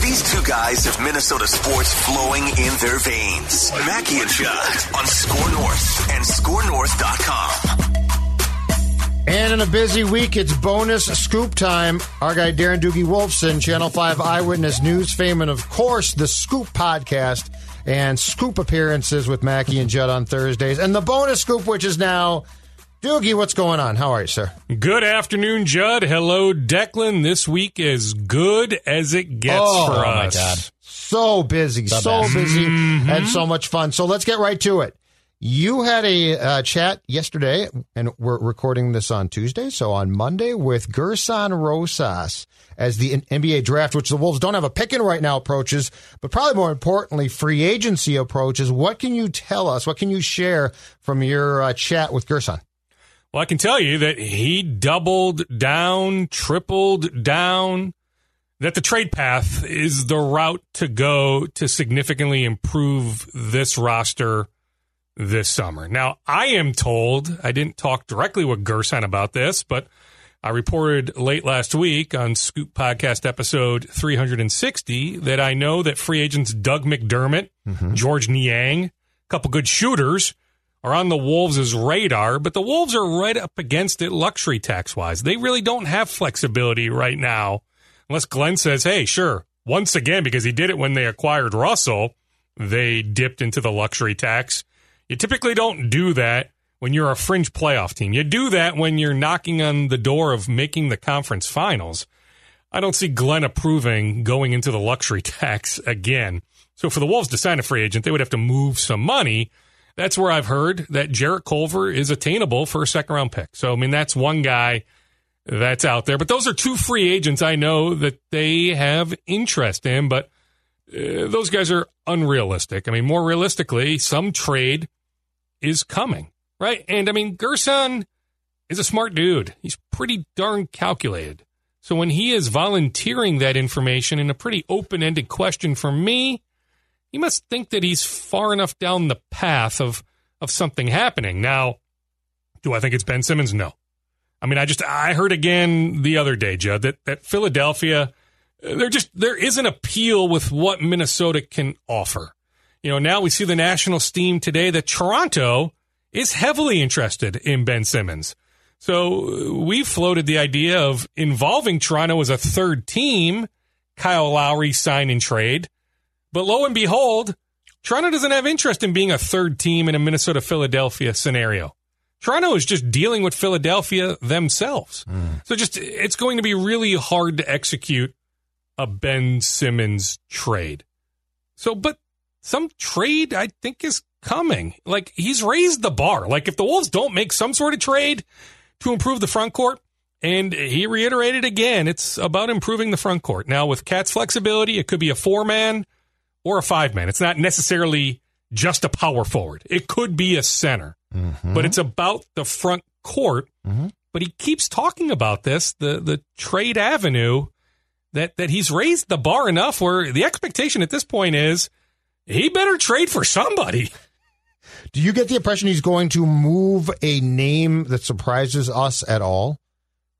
These two guys have Minnesota sports flowing in their veins. Mackey and Judd on SKOR North and SKORNorth.com. And in a busy week, it's bonus scoop time. Our guy Darren Doogie Wolfson, Channel 5 Eyewitness News fame, and of course, the Scoop podcast and scoop appearances with Mackey and Judd on Thursdays. And the bonus scoop, which is now Doogie, what's going on? How are you, sir? Good afternoon, Judd. Hello, Declan. This week is good as it gets Oh, for oh my. God. So busy, so busy, and so much fun. So let's get right to it. You had a uh, chat yesterday, and we're recording this on Tuesday. So on Monday with Gerson Rosas as the NBA draft, which the Wolves don't have a pick in right now, approaches, but probably more importantly, free agency approaches. What can you tell us? What can you share from your uh, chat with Gerson? Well, I can tell you that he doubled down, tripled down, that the trade path is the route to go to significantly improve this roster this summer. Now, I am told, I didn't talk directly with Gerson about this, but I reported late last week on Scoop Podcast episode 360 that I know that free agents Doug McDermott, mm-hmm. Georges Niang, a couple good shooters, are on the Wolves' radar, but the Wolves are right up against it luxury tax wise. They really don't have flexibility right now, unless Glenn says, hey, sure, once again, because he did it when they acquired Russell, they dipped into the luxury tax. You typically don't do that when you're a fringe playoff team. You do that when you're knocking on the door of making the conference finals. I don't see Glenn approving going into the luxury tax again. So for the Wolves to sign a free agent, they would have to move some money. That's where I've heard that Jarrett Culver is attainable for a second round pick. So, I mean, that's one guy that's out there. But those are two free agents I know that they have interest in, but uh, those guys are unrealistic. I mean, more realistically, some trade is coming, right? And I mean, Gerson is a smart dude. He's pretty darn calculated. So when he is volunteering that information in a pretty open ended question for me, he must think that he's far enough down the path of of something happening. Now, do I think it's Ben Simmons? No. I mean, I just I heard again the other day, Judd, that that Philadelphia uh, there just there is an appeal with what Minnesota can offer. You know, now we see the national steam today that Toronto is heavily interested in Ben Simmons. So uh, we floated the idea of involving Toronto as a third team, Kyle Lowry sign and trade. But lo and behold, Toronto doesn't have interest in being a third team in a Minnesota Philadelphia scenario. Toronto is just dealing with Philadelphia themselves. Hmm. So just it's going to be really hard to execute a Ben Simmons trade. So but some trade I think is coming. Like he's raised the bar. Like if the Wolves don't make some sort of trade to improve the front court, and he reiterated again, it's about improving the front court. Now with KAT's flexibility, it could be a four man or a five man. It's not necessarily just a power forward. It could be a center, mm-hmm. but it's about the front court. Mm-hmm. But he keeps talking about this, the the trade avenue that that he's raised the bar enough where the expectation at this point is he better trade for somebody. Do you get the impression he's going to move a name that surprises us at all?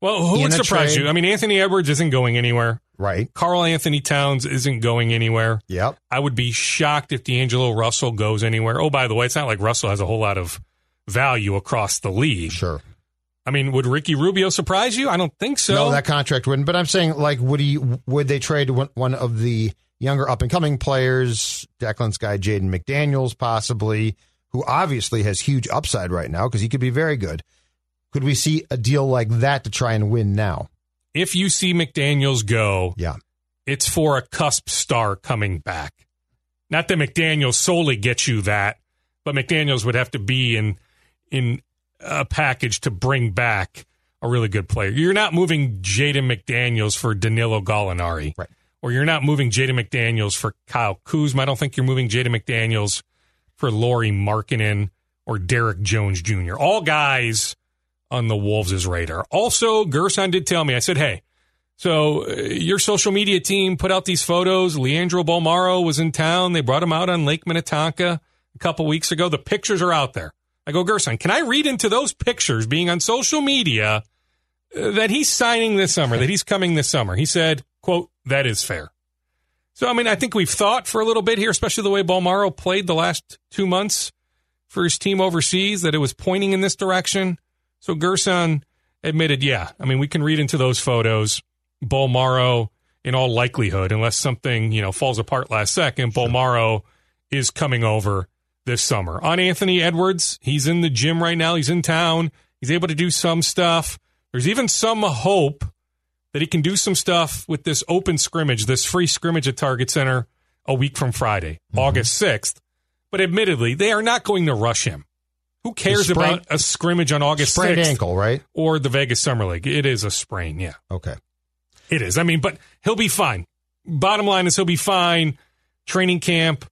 Well, who would surprise trade. you? I mean, Anthony Edwards isn't going anywhere. Right. Karl-Anthony Towns isn't going anywhere. Yep. I would be shocked if D'Angelo Russell goes anywhere. Oh, by the way, it's not like Russell has a whole lot of value across the league. Sure. I mean, would Ricky Rubio surprise you? I don't think so. No, that contract wouldn't. But I'm saying, like, would he? Would they trade one, one of the younger up and coming players, Declan's guy, Jaden McDaniels, possibly, who obviously has huge upside right now because he could be very good. Could we see a deal like that to try and win now? if you see McDaniels go, Yeah. it's for a cusp star coming back. Not that McDaniels solely gets you that, but McDaniels would have to be in in a package to bring back a really good player. You're not moving Jaden McDaniels for Danilo Gallinari. Right. or you're not moving Jaden McDaniels for Kyle Kuzma. I don't think you're moving Jaden McDaniels for Lauri Markkanen or Derrick Jones Jr. All guys on the Wolves' radar. Also, Gerson did tell me, I said, hey, so uh, your social media team put out these photos. Leandro Bolmaro was in town. They brought him out on Lake Minnetonka a couple weeks ago. The pictures are out there. I go, Gerson, can I read into those pictures being on social media uh, that he's signing this summer, that he's coming this summer? He said, quote, that is fair. So, I mean, I think we've thought for a little bit here, especially the way Bolmaro played the last two months for his team overseas, that it was pointing in this direction. So Gerson admitted, yeah, I mean, we can read into those photos. Bolmaro, in all likelihood, unless something, you know, falls apart last second, sure. Bolmaro is coming over this summer. On Anthony Edwards, he's in the gym right now. He's in town. He's able to do some stuff. There's even some hope that he can do some stuff with this open scrimmage, this free scrimmage at Target Center a week from Friday, mm-hmm. August 6th. But admittedly, they are not going to rush him. Who cares sprain, about a scrimmage on August sprained 6th? ankle, right? Or the Vegas Summer League. It is a sprain, yeah. Okay. It is. I mean, but he'll be fine. Bottom line is he'll be fine. Training camp,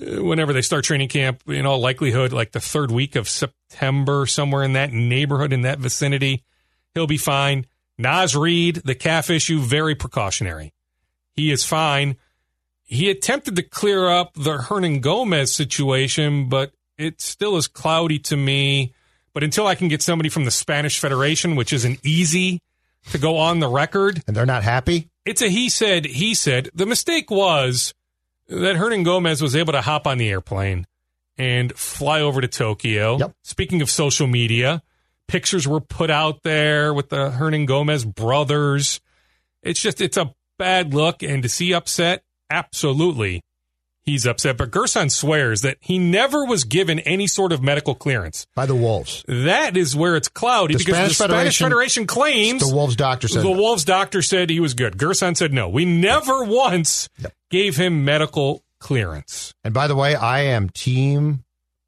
uh, whenever they start training camp, in all likelihood, like the third week of September, somewhere in that neighborhood, in that vicinity, he'll be fine. Naz Reid, the calf issue, very precautionary. He is fine. He attempted to clear up the Hernangomez situation, but it still is cloudy to me. But until I can get somebody from the Spanish Federation, which isn't easy to go on the record, and they're not happy, it's a he said, he said. The mistake was that Hernangomez was able to hop on the airplane and fly over to Tokyo. Yep. Speaking of social media, pictures were put out there with the Hernangomez brothers. It's just, it's a bad look. And to see upset, absolutely he's upset. But Gerson swears that he never was given any sort of medical clearance by the Wolves. That is where it's cloudy the because Spanish the Spanish Federation, Federation claims the Wolves doctor said the Wolves doctor said he was good. Gerson said no. We never yep. once yep. gave him medical clearance. And by the way, I am team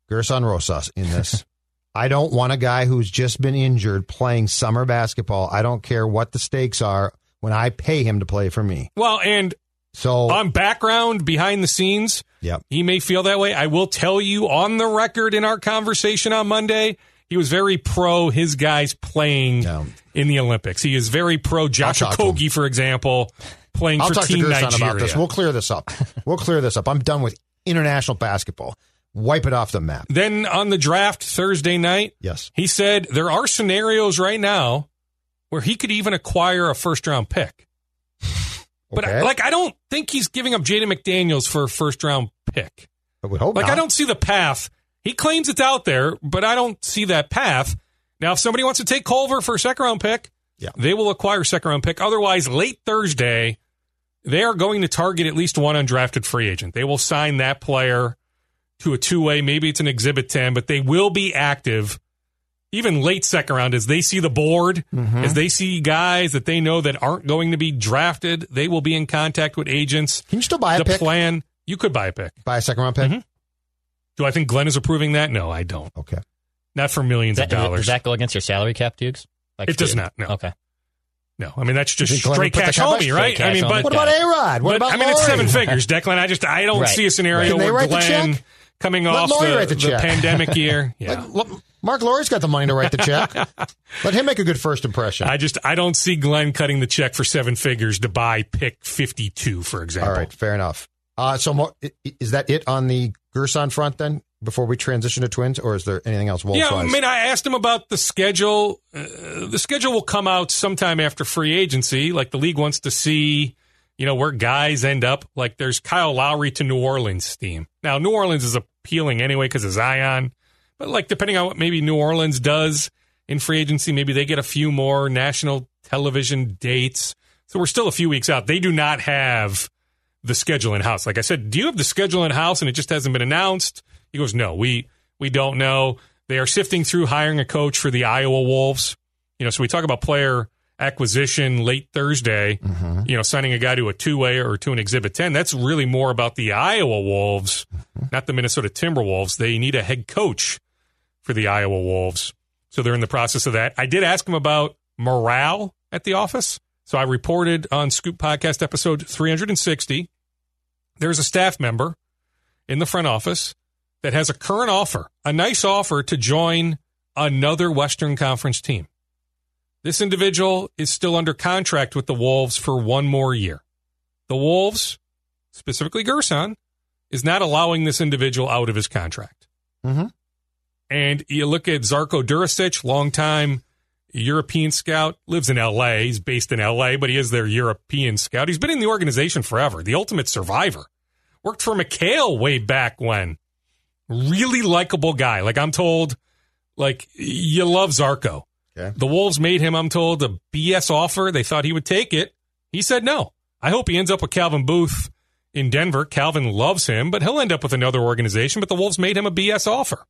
Gerson Rosas in this. I don't want a guy who's just been injured playing summer basketball. I don't care what the stakes are when I pay him to play for me. Well, and so on background, behind the scenes, yep. he may feel that way. I will tell you on the record in our conversation on Monday, he was very pro his guys playing yeah. in the Olympics. He is very pro Josh Okogie, for example, playing I'll for talk Team to Nigeria. about this. We'll clear this up. we'll clear this up. I'm done with international basketball. Wipe it off the map. Then on the draft Thursday night, yes, he said there are scenarios right now where he could even acquire a first round pick. But okay. like, I don't think he's giving up Jaden McDaniels for a first round pick. I hope. Like, not. I don't see the path. He claims it's out there, but I don't see that path. Now, if somebody wants to take Culver for a second round pick, yeah. they will acquire a second round pick. Otherwise, late Thursday, they are going to target at least one undrafted free agent. They will sign that player to a two way. Maybe it's an exhibit 10, but they will be active even late second round, as they see the board, mm-hmm. as they see guys that they know that aren't going to be drafted, they will be in contact with agents. Can you still buy a the pick? plan? You could buy a pick. Buy a second round pick? Mm-hmm. Do I think Glenn is approving that? No, I don't. Okay. Not for millions that, of dollars. Does that go against your salary cap, Dukes? Like it does not. No. Okay. No, I mean that's just straight cash homie, right? Cash I mean, but what about A Rod? What about I mean, it's seven figures, Declan. I just I don't right. see a scenario right. where Glenn coming Let off the, the, the, pandemic year. Yeah. Like, Marc Lore's got the money to write the check. Let him make a good first impression. I just I don't see Glenn cutting the check for seven figures to buy pick fifty two, for example. All right, fair enough. Uh, so is that it on the Gerson front then? Before we transition to Twins, or is there anything else? Yeah, I mean, I asked him about the schedule. Uh, the schedule will come out sometime after free agency. Like the league wants to see you know, where guys end up. Like there's Kyle Lowry to New Orleans team. Now, New Orleans is appealing anyway because of Zion. But like depending on what maybe New Orleans does in free agency, maybe they get a few more national television dates. So we're still a few weeks out. They do not have the schedule in house. Like I said, do you have the schedule in house and it just hasn't been announced? He goes, no, we we don't know. They are sifting through hiring a coach for the Iowa Wolves. You know, so we talk about player acquisition late Thursday, mm-hmm. you know, signing a guy to a two way or to an exhibit 10, that's really more about the Iowa Wolves, mm-hmm. not the Minnesota Timberwolves. They need a head coach for the Iowa Wolves. So they're in the process of that. I did ask him about morale at the office. So I reported on Scoop Podcast episode 360. There's a staff member in the front office that has a current offer, a nice offer to join another Western Conference team. This individual is still under contract with the Wolves for one more year. The Wolves, specifically Gerson, is not allowing this individual out of his contract. Mm-hmm. And you look at Zarko Durisic, longtime European scout, lives in LA. He's based in LA, but he is their European scout. He's been in the organization forever, the ultimate survivor. Worked for McHale way back when. Really likable guy. Like I'm told, like you love Zarko. Okay. The Wolves made him, I'm told, a BS offer. They thought he would take it. He said no. I hope he ends up with Calvin Booth in Denver. Calvin loves him, but he'll end up with another organization. But the Wolves made him a BS offer.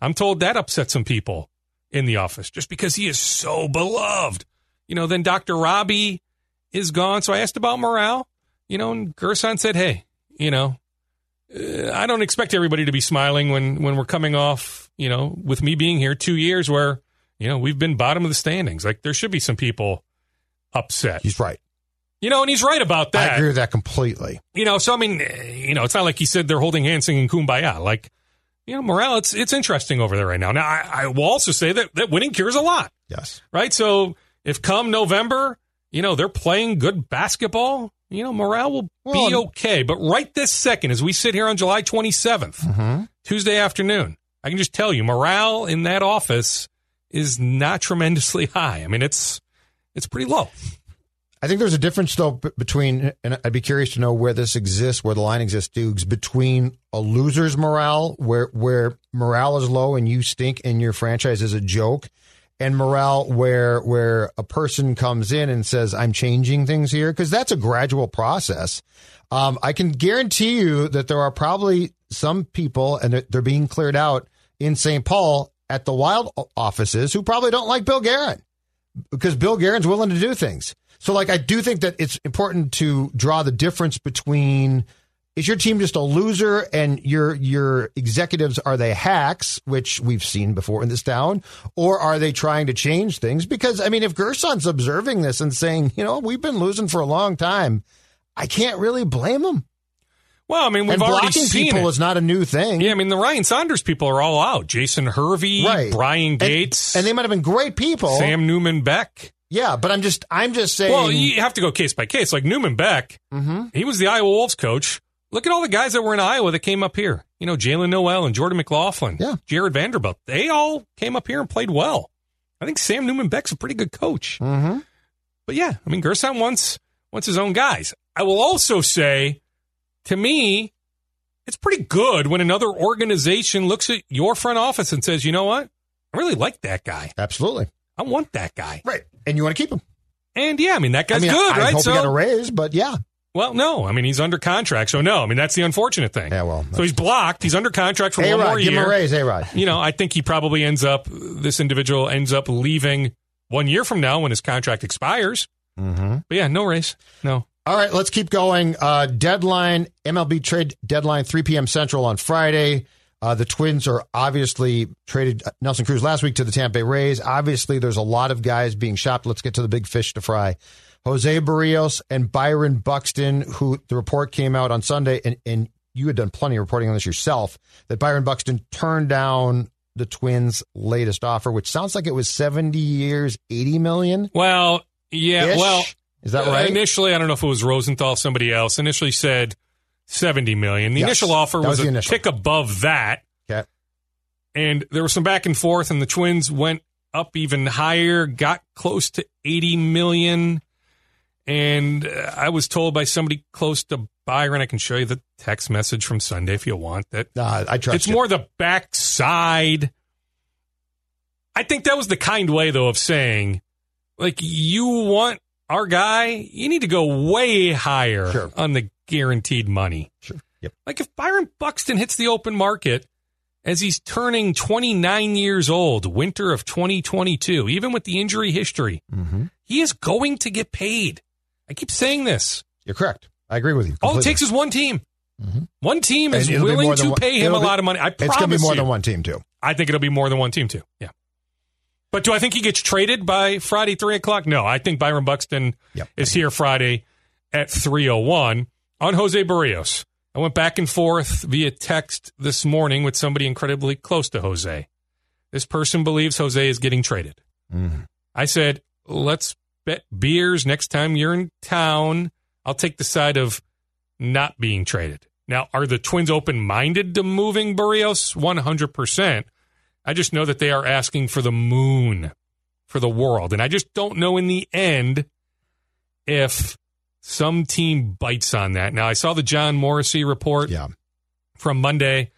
I'm told that upset some people in the office just because he is so beloved. You know, then Dr. Robbie is gone. So I asked about morale, you know, and Gerson said, hey, you know, uh, I don't expect everybody to be smiling when, when we're coming off, you know, with me being here two years where, you know, we've been bottom of the standings. Like there should be some people upset. He's right. You know, and he's right about that. I agree with that completely. You know, so I mean, you know, it's not like he said they're holding hands singing "Kumbaya." Like, you know, morale. It's it's interesting over there right now. Now, I, I will also say that that winning cures a lot, Yes. right? So if come November, you know, they're playing good basketball, you know, morale will be okay. But right this second, as we sit here on July 27th, Mm-hmm. Tuesday afternoon, I can just tell you, morale in that office is not tremendously high. I mean, it's it's pretty low. I think there's a difference though between, and I'd be curious to know where this exists, where the line exists, Dukes, between a loser's morale, where where morale is low and you stink and your franchise is a joke, and morale where where a person comes in and says, "I'm changing things here," because that's a gradual process. Um, I can guarantee you that there are probably some people, and they're, they're being cleared out in St. Paul at the Wild offices who probably don't like Bill Guerin because Bill Guerin's willing to do things. So, like, I do think that it's important to draw the difference between is your team just a loser and your your executives are they hacks, which we've seen before in this town, or are they trying to change things? Because I mean, if Gerson's observing this and saying, you know, we've been losing for a long time, I can't really blame him. Well, I mean, we've and already blocking seen people it. is not a new thing. Yeah, I mean the Ryan Saunders people are all out. Jason Hervey, Right. Brian Gates, and, they might have been great people. Sam Newman Beck. Yeah, but I'm just I'm just saying. Well, you have to go case by case. Like Newman Beck, Mm-hmm. he was the Iowa Wolves coach. Look at all the guys that were in Iowa that came up here. You know, Jaylen Nowell and Jordan McLaughlin, Yeah. Jarred Vanderbilt. They all came up here and played well. I think Sam Newman Beck's a pretty good coach. Mhm. But yeah, I mean, Gerson wants wants his own guys. I will also say, to me, it's pretty good when another organization looks at your front office and says, "You know what? I really like that guy. absolutely I want that guy." right, and you want to keep him. And yeah, I mean that guy's I mean, good, I, I right? hope so, he got a raise, but yeah, well, no, I mean he's under contract, so no. I mean that's the unfortunate thing. Yeah, well, so he's blocked. He's under contract for hey one more give him a year. raise, hey Rod. You know, I think he probably ends up. This individual ends up leaving one year from now when his contract expires. Mm-hmm. But yeah, no raise, no. All right, let's keep going. Uh, deadline MLB trade deadline 3 p.m. Central on Friday. Uh, the Twins are obviously traded Nelson Cruz last week to the Tampa Bay Rays. Obviously, there's a lot of guys being shopped. Let's get to the big fish to fry. Jose Berrios and Byron Buxton, who the report came out on Sunday, and, and you had done plenty of reporting on this yourself, that Byron Buxton turned down the Twins' latest offer, which sounds like it was 70 years, 80 million. Well, yeah, Ish? well, Is that uh, right? initially, I don't know if it was Rosenthal, somebody else. Initially said seventy million. The Yes, initial offer was was, a initial. tick above that. Okay. and there was some back and forth, and the Twins went up even higher, got close to 80 million. And uh, I was told by somebody close to Byron, I can show you the text message from Sunday if you want that. Nah, I trust It's you. more the backside. I think that was the kind way, though, of saying, like, you want our guy, you need to go way higher Sure. on the guaranteed money. Sure. Yep. Like if Byron Buxton hits the open market as he's turning 29 years old, winter of 2022, even with the injury history, Mhm. he is going to get paid. I keep saying this. You're correct. I agree with you. All it takes is one team. One team is And it'll be willing to one- pay him a lot of money. I promise. It's going to be more you. than one team, too. I think it'll be more than one team too. Yeah. But do I think he gets traded by Friday three o'clock? No, I think Byron Buxton Yep. is here Friday at three o one on Jose Berrios. I went back and forth via text this morning with somebody incredibly close to Jose. This person believes Jose is getting traded. Mm-hmm. I said, let's bet beers next time you're in town. I'll take the side of not being traded. Now, are the Twins open minded to moving Berrios? 100%. I just know that they are asking for the moon for the world. And I just don't know in the end if some team bites on that. Now, I saw the Jon Morosi report Yeah. from Monday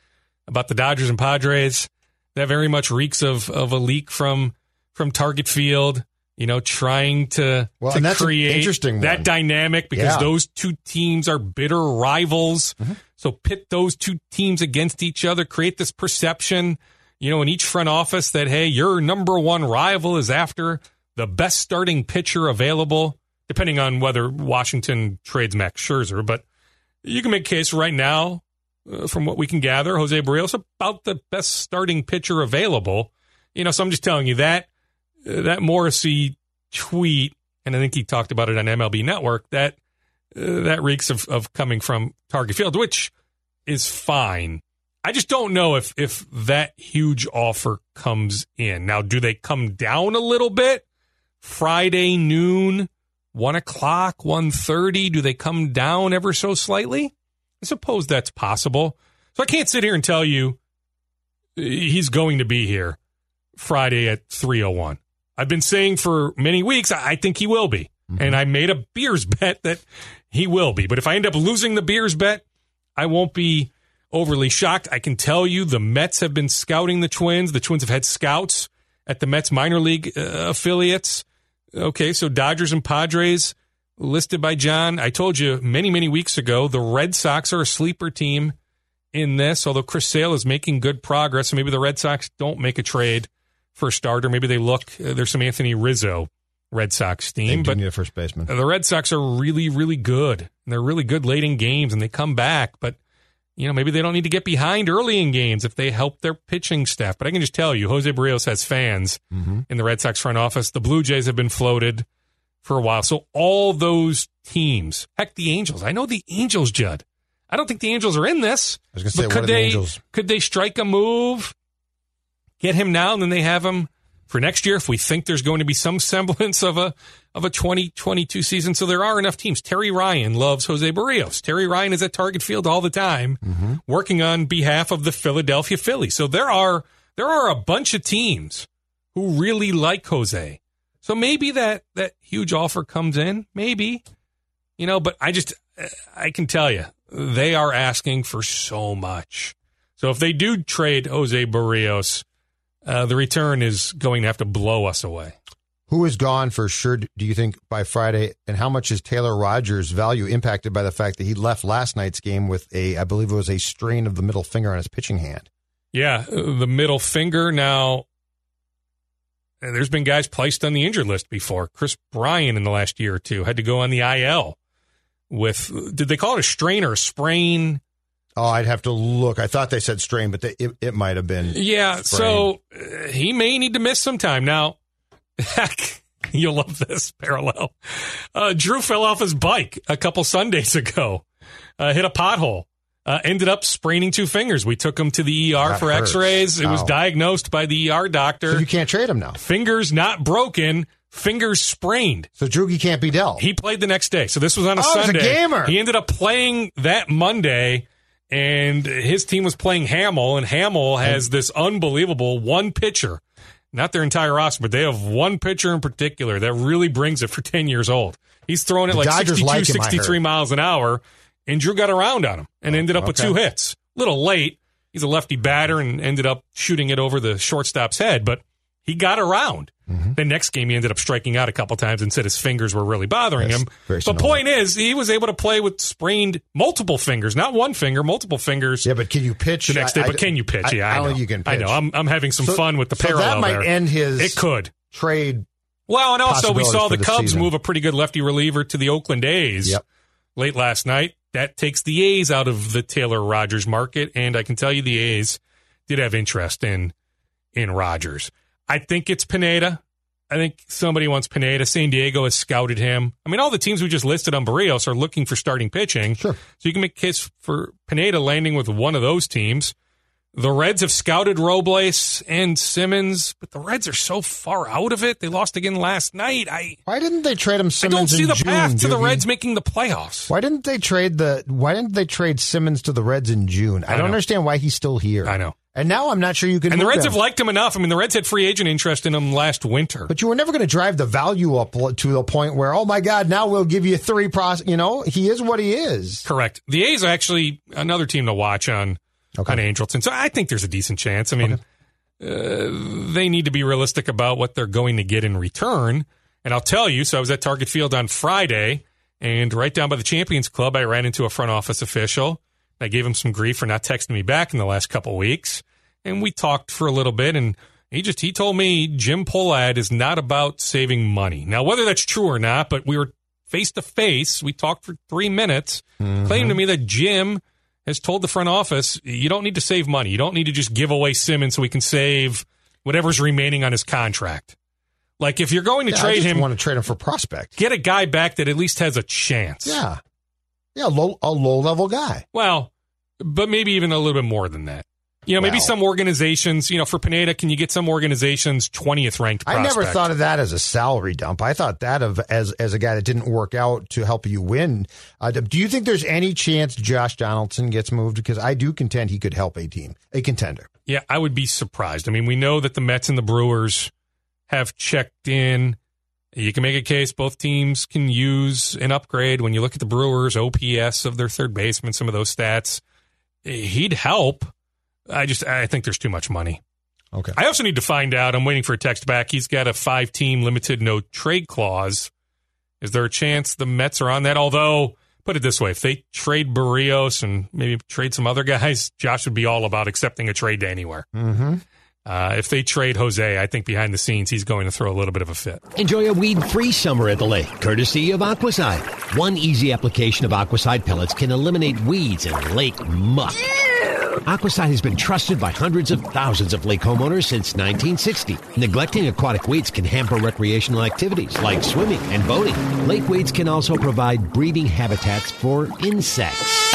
about the Dodgers and Padres. That very much reeks of of a leak from from Target Field. You know, trying to Well, to create interesting that one. dynamic because Yeah. Mm-hmm. those two teams are bitter rivals. So pit those two teams against each other, create this perception, you know, in each front office that hey, your number one rival is after the best starting pitcher available, depending on whether Washington trades Max Scherzer. But you can make case right now, uh, from what we can gather, Jose Berrios about the best starting pitcher available. You know, so I'm just telling you that uh, that Morosi tweet, and I think he talked about it on MLB Network. That uh, that reeks of, of coming from Target Field, which is fine. I just don't know if if that huge offer comes in. Now, do they come down a little bit? Friday noon, one o'clock, one thirty. Do they come down ever so slightly? I suppose that's possible. So I can't sit here and tell you uh, he's going to be here Friday at three o one. I've been saying for many weeks I I think he will be, and I made a beers bet that he will be. But if I end up losing the beers bet, I won't be overly shocked. I can tell you the Mets have been scouting the Twins. The Twins have had scouts at the Mets minor league uh, affiliates. Okay, so Dodgers and Padres listed by John. I told you many, many weeks ago the Red Sox are a sleeper team in this, although Chris Sale is making good progress. So maybe the Red Sox don't make a trade for a starter. Maybe they look, uh, there's some Anthony Rizzo Red Sox team, but need a first baseman. the Red Sox are really, really good. And they're really good late in games and they come back, but you know, maybe they don't need to get behind early in games if they help their pitching staff. But I can just tell you, Jose Berrios has fans mm-hmm. in the Red Sox front office. The Blue Jays have been floated for a while. So all those teams, heck, the Angels. I know the Angels, Judd. I don't think the Angels are in this. I was gonna say, but what could are the they Angels? could they strike a move, get him now, and then they have him for next year if we think there's going to be some semblance of a of a 2022 season. So there are enough teams. Terry Ryan loves Jose Berrios. Terry Ryan is at Target Field all the time, Mm-hmm. working on behalf of the Philadelphia Phillies. So there are there are a bunch of teams who really like Jose. So maybe that that huge offer comes in, maybe. You know, but I just I can tell you they are asking for so much. So if they do trade Jose Berrios, uh, the return is going to have to blow us away. Who is gone for sure, do you think, by Friday? And how much is Taylor Rogers' value impacted by the fact that he left last night's game with a, I believe it was a strain of the middle finger on his pitching hand? Yeah, uh, the middle finger. Now, uh, there's been guys placed on the injured list before. Chris Bryan in the last year or two had to go on the IL with, did they call it a strain or a sprain? Oh, I'd have to look. I thought they said strain, but they, it, it might have been. Yeah, so uh, he may need to miss some time. Now, heck, you'll love this parallel. Uh, Drew fell off his bike a couple Sundays ago, uh, hit a pothole, uh, ended up spraining two fingers. We took him to the ER That for hurts. x rays. It was diagnosed by the ER doctor. So you can't trade him now. fingers not broken, fingers sprained. So Drugi can't be dealt. He played the next day. So this was on a Oh, was a Sunday. gamer. He ended up playing that Monday, and his team was playing Hamill, and Hamill has this unbelievable one pitcher. Not their entire roster, but they have one pitcher in particular that really brings it for 10 years old. He's throwing it The like Dodgers 62, like him, 63 miles an hour, and Drew got around on him and ended up with two hits. A Little late. He's a lefty batter and ended up shooting it over the shortstop's head, but he got around. Mm-hmm. The next game, he ended up striking out a couple times and said his fingers were really bothering Yes, him. But point is, he was able to play with sprained multiple fingers, not one finger, multiple fingers. yeah, but can you pitch The next day, I- but can you pitch? I, yeah, I, I know. think you can pitch. I know. I'm, I'm having some So- fun with the so parallel that might there. end his It could. trade. Well, and also we saw the the Cubs season. move a pretty good lefty reliever to the Oakland A's Yep. late last night. That takes the A's out of the Taylor Rogers market, and I can tell you the A's did have interest in in Rogers. I think it's Pineda. I think somebody wants Pineda. San Diego has scouted him. I mean, all the teams we just listed on Berrios are looking for starting pitching. Sure. So you can make a case for Pineda landing with one of those teams. The Reds have scouted Robles and Simmons, but the Reds are so far out of it. They lost again last night. I Why didn't they trade him I Simmons don't see in the June, path to the Reds making the playoffs. Why didn't they trade the Why didn't they trade Simmons to the Reds in June? I, I don't know. understand why he's still here. I know. And now I'm not sure you can. And the Reds him. have liked him enough. I mean, the Reds had free agent interest in him last winter. But you were never going to drive the value up to the point where, oh my God, now we'll give you three pros. You know, he is what he is. Correct. The A's are actually another team to watch on Okay. on Andrelton. So I think there's a decent chance. I mean, uh, they need to be realistic about what they're going to get in return. And I'll tell you. So I was at Target Field on Friday, and right down by the Champions Club, I ran into a front office official. I gave him some grief for not texting me back in the last couple weeks, and we talked for a little bit. And he just he told me Jim Pohlad is not about saving money. Now, whether that's true or not, but we were face to face. We talked for three minutes. Mm-hmm. Claimed to me that Jim has told the front office, you don't need to save money. You don't need to just give away Simmons so we can save whatever's remaining on his contract. Like if you're going to Yeah, trade just him, want to trade him for prospect. get a guy back that at least has a chance. Yeah, yeah, low, a low level guy. Well, but maybe even a little bit more than that. You know, maybe Well- some organizations, you know, for Pineda, can you get some organizations 20th ranked I never thought of that as a salary dump. I thought that of as as a guy that didn't work out to help you win. Uh, do you think there's any chance Josh Donaldson gets moved? Because I do contend he could help a team, a contender. Yeah, I would be surprised. I mean, we know that the Mets and the Brewers have checked in. You can make a case both teams can use an upgrade. When you look at the Brewers OPS of their third baseman, some of those stats, he'd help. I just I think there's too much money. Okay. I also need to find out. I'm waiting for a text back. He's got a five team limited no trade clause. Is there a chance the Mets are on that? Although, put it this way, if they trade Berrios and maybe trade some other guys, Josh would be all about accepting a trade to anywhere. Mm-hmm. Uh, if they trade Jose, I think behind the scenes he's going to throw a little bit of a fit. Enjoy a weed-free summer at the lake, courtesy of Aquacide. One easy application of Aquacide pellets can eliminate weeds and lake muck. Aquacide has been trusted by hundreds of thousands of lake homeowners since 1960. Neglecting aquatic weeds can hamper recreational activities like swimming and boating. Lake weeds can also provide breeding habitats for insects.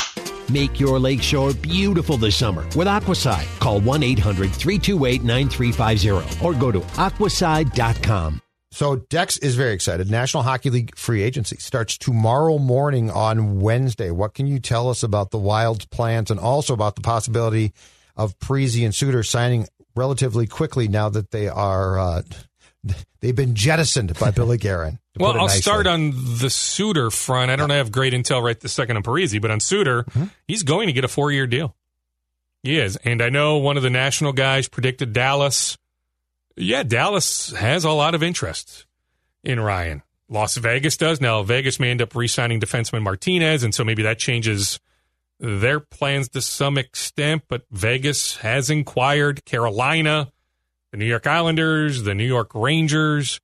Make your lakeshore beautiful this summer with Aquacide. Call 1 800 328 9350 or go to aquacide.com. So Dex is very excited. National Hockey League free agency starts tomorrow morning on Wednesday. What can you tell us about the Wild's plans and also about the possibility of Parise and Suter signing relatively quickly now that they are uh, they've been jettisoned by Billy Guerin? to Well, I'll nicely. start on the Suter front. I don't have great intel right this second on Parise, but on Suter, Mm-hmm. he's going to get a four year deal. He is. And I know one of the national guys predicted Dallas. Yeah, Dallas has a lot of interest in Ryan. Las Vegas does. Now, Vegas may end up re signing defenseman Martinez, and so maybe that changes their plans to some extent, but Vegas has inquired. Carolina, the New York Islanders, the New York Rangers.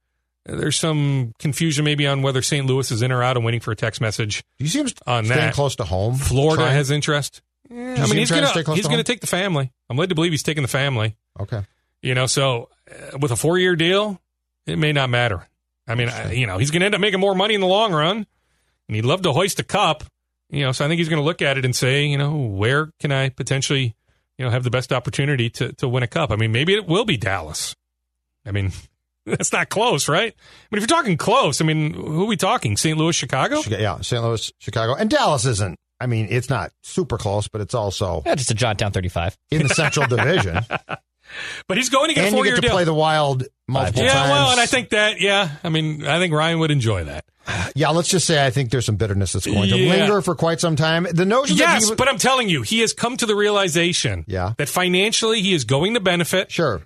There's some confusion maybe on whether St. Louis is in or out. I'm waiting for a text message. Do you see him on staying that. close to home? Florida Trying- has interest. Yeah, I mean, he's gonna stay close he's to take the family. I'm led to believe he's taking the family. okay. You know, so uh, with a four year deal, it may not matter. I mean, I, you know, he's going to end up making more money in the long run, and he'd love to hoist a cup. You know, so I think he's going to look at it and say, you know, where can I potentially, you know, have the best opportunity to to win a cup? I mean, maybe it will be Dallas. I mean, that's not close, right? But if you're talking close, I mean, who are we talking? St. Louis, Chicago? Yeah, St. Louis, Chicago, and Dallas isn't. I mean, it's not super close, but it's also Yeah, just a jot down 35. in the Central Division, But he's going to get and a you four get year to deal. play the Wild multiple yeah, times. well, and I think that, yeah, I mean, I think Ryan would enjoy that. Yeah, let's just say I think there's some bitterness that's going to Yeah. linger for quite some time. The notion Yes, he, but I'm telling you, he has come to the realization Yeah. that financially he is going to benefit sure,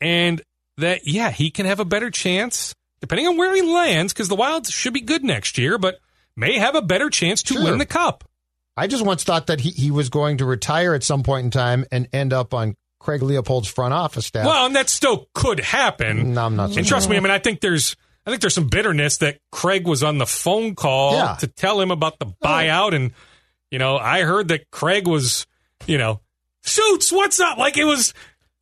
and that, yeah, he can have a better chance, depending on where he lands, because the Wild should be good next year, but may have a better chance to Sure. win the cup. I just once thought that he, he was going to retire at some point in time and end up on Craig Leopold's front office staff. Well, and that still could happen. no, I'm not. So And trust me, I mean, I think there's, I think there's some bitterness that Craig was on the phone call Yeah. to tell him about the buyout, and you know, I heard that Craig was, you know, suits, what's up? Like it was,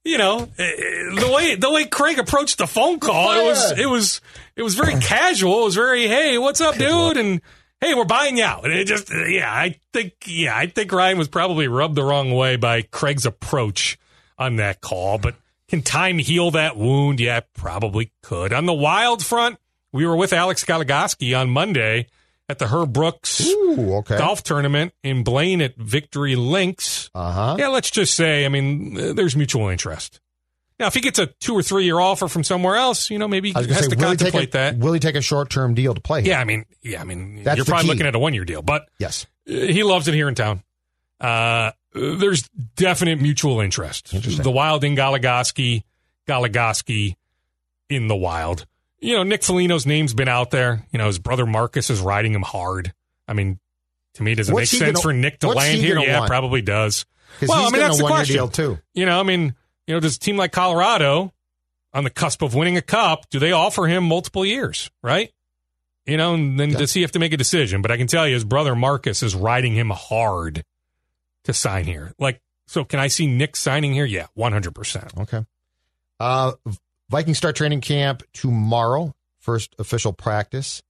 you know, eh, the way the way Craig approached the phone call, it was it was it was very casual. It was very, hey, what's up, dude? And hey, we're buying you out. And it just, yeah, I think, yeah, I think Ryan was probably rubbed the wrong way by Craig's approach on that call. But can time heal that wound? Yeah, probably could. On the wild front, we were with Alex Goligoski on Monday at the Herb Brooks Ooh, okay. golf tournament in Blaine at Victory Links. Uh huh. Yeah, let's just say, I mean, there's mutual interest. Now, if he gets a two or three year offer from somewhere else, you know, maybe he I was going has to to say, take contemplate a, that. will he take a short term deal to play here? Yeah, I mean, yeah, I mean, That's you're probably key. looking at a one year deal, but Yes. he loves it here in town. Uh, there's definite mutual interest. The Wild in Goligoski, Goligoski in the Wild. You know, Nick Foligno's name's been out there. You know, his brother Marcus is riding him hard. I mean, to me, does it What's make sense gonna- for Nick to land he here? Yeah, want? probably does. Well, I mean, that's a the question. too. You know, I mean, you know, does a team like Colorado on the cusp of winning a cup, do they offer him multiple years, right? You know, and then Yeah. does he have to make a decision? But I can tell you, his brother Marcus is riding him hard to sign here. Like, so can I see Nick signing here? Yeah, 100%. Okay. Uh, Vikings start training camp tomorrow. First official practice.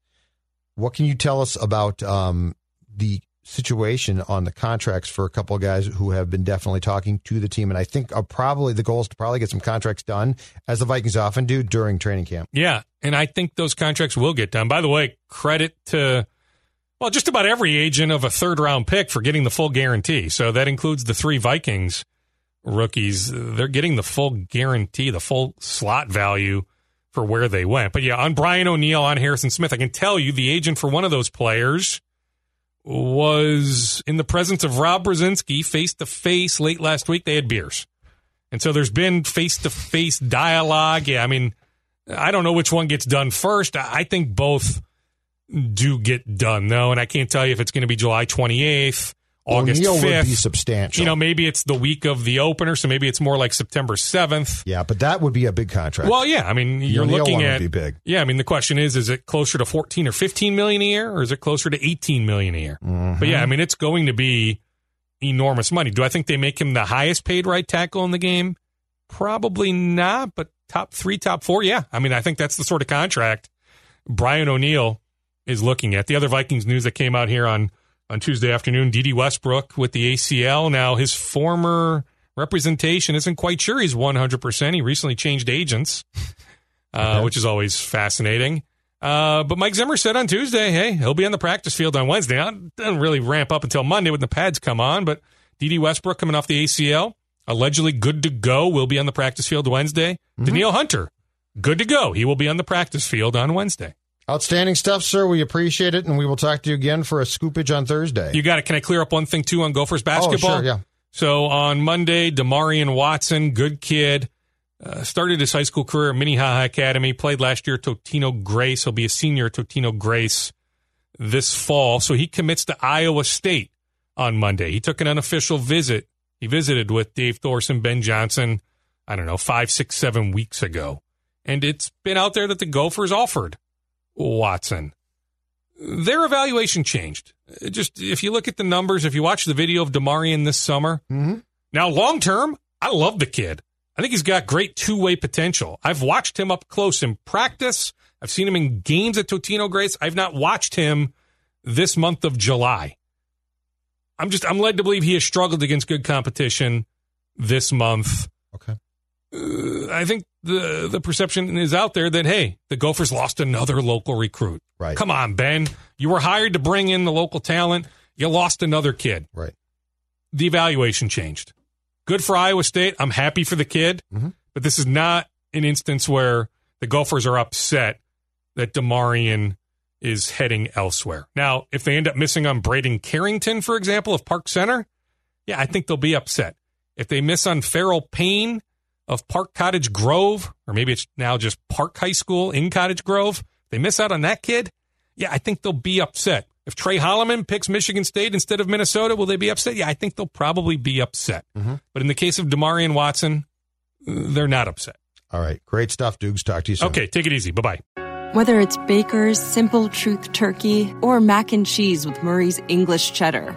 What can you tell us about um, the situation on the contracts for a couple of guys who have been definitely talking to the team? And I think uh, probably the goal is to probably get some contracts done, as the Vikings often do during training camp. Yeah, and I think those contracts will get done. By the way, credit to well, just about every agent of a third round pick for getting the full guarantee. So that includes the three Vikings rookies. They're getting the full guarantee, the full slot value for where they went. But yeah, on Brian O'Neill, on Harrison Smith, I can tell you the agent for one of those players was in the presence of Rob Brzezinski face to face late last week. They had beers. And so there's been face to face dialogue. Yeah, I mean, I don't know which one gets done first. I think both do get done, though. And I can't tell you if it's going to be July 28th, August O'Neill would be 5th. substantial. You know, maybe it's the week of the opener, so maybe it's more like September 7th. yeah, but that would be a big contract. Well, yeah, I mean, you're O'Neill looking one would at be big. Yeah, I mean, the question is, is it closer to 14 or 15 million a year, or is it closer to 18 million a year? Mm-hmm. But yeah, I mean, it's going to be enormous money. Do I think they make him the highest paid right tackle in the game? Probably not, but top three, top four, yeah. I mean, I think that's the sort of contract Brian O'Neill is looking at. The other Vikings news that came out here on on Tuesday afternoon, Dede Westbrook with the ACL. Now, his former representation isn't quite sure he's 100%. He recently changed agents, uh, which is always fascinating. Uh, but Mike Zimmer said on Tuesday, hey, he'll be on the practice field on Wednesday. Now, it doesn't really ramp up until Monday when the pads come on, but Dede Westbrook coming off the ACL, allegedly good to go, will be on the practice field Wednesday. Danielle Hunter, good to go. He will be on the practice field on Wednesday. Outstanding stuff, sir. We appreciate it, and we will talk to you again for a scoopage on Thursday. You got it. Can I clear up one thing too on Gophers basketball? Oh, sure, yeah. So on Monday, Demarion Watson, good kid, uh, started his high school career at Minnehaha Academy. Played last year at Totino Grace. He'll be a senior at Totino Grace this fall. So he commits to Iowa State on Monday. He took an unofficial visit. He visited with Dave Thorson, Ben Johnson. I don't know, five, six, seven weeks ago, and it's been out there that the Gophers offered Watson their evaluation changed. Just if you look at the numbers, if you watch the video of Demarion this summer, Mhm. now long term, I love the kid. I think he's got great two way potential. I've watched him up close in practice. I've seen him in games at Totino Grace. I've not watched him this month of July. I'm just I'm led to believe he has struggled against good competition this month. Okay. Uh, I think the the perception is out there that hey, the Gophers lost another local recruit. Right. Come on, Ben. You were hired to bring in the local talent. You lost another kid. Right. The evaluation changed. Good for Iowa State. I'm happy for the kid, Mhm. but this is not an instance where the Gophers are upset that Demarion is heading elsewhere. Now, if they end up missing on Braden Carrington, for example, of Park Center, yeah, I think they'll be upset. If they miss on Pharrell Payne of Park Cottage Grove, or maybe it's now just Park High School in Cottage Grove, if they miss out on that kid, yeah, I think they'll be upset. If Trey Holloman picks Michigan State instead of Minnesota, will they be upset? Yeah, I think they'll probably be upset. But in the case of Demarion Watson, uh, they're not upset. All right. Great stuff, Dukes. Talk to you soon. Okay, take it easy. Bye bye. Whether it's Baker's Simple Truth Turkey or mac and cheese with Murray's English Cheddar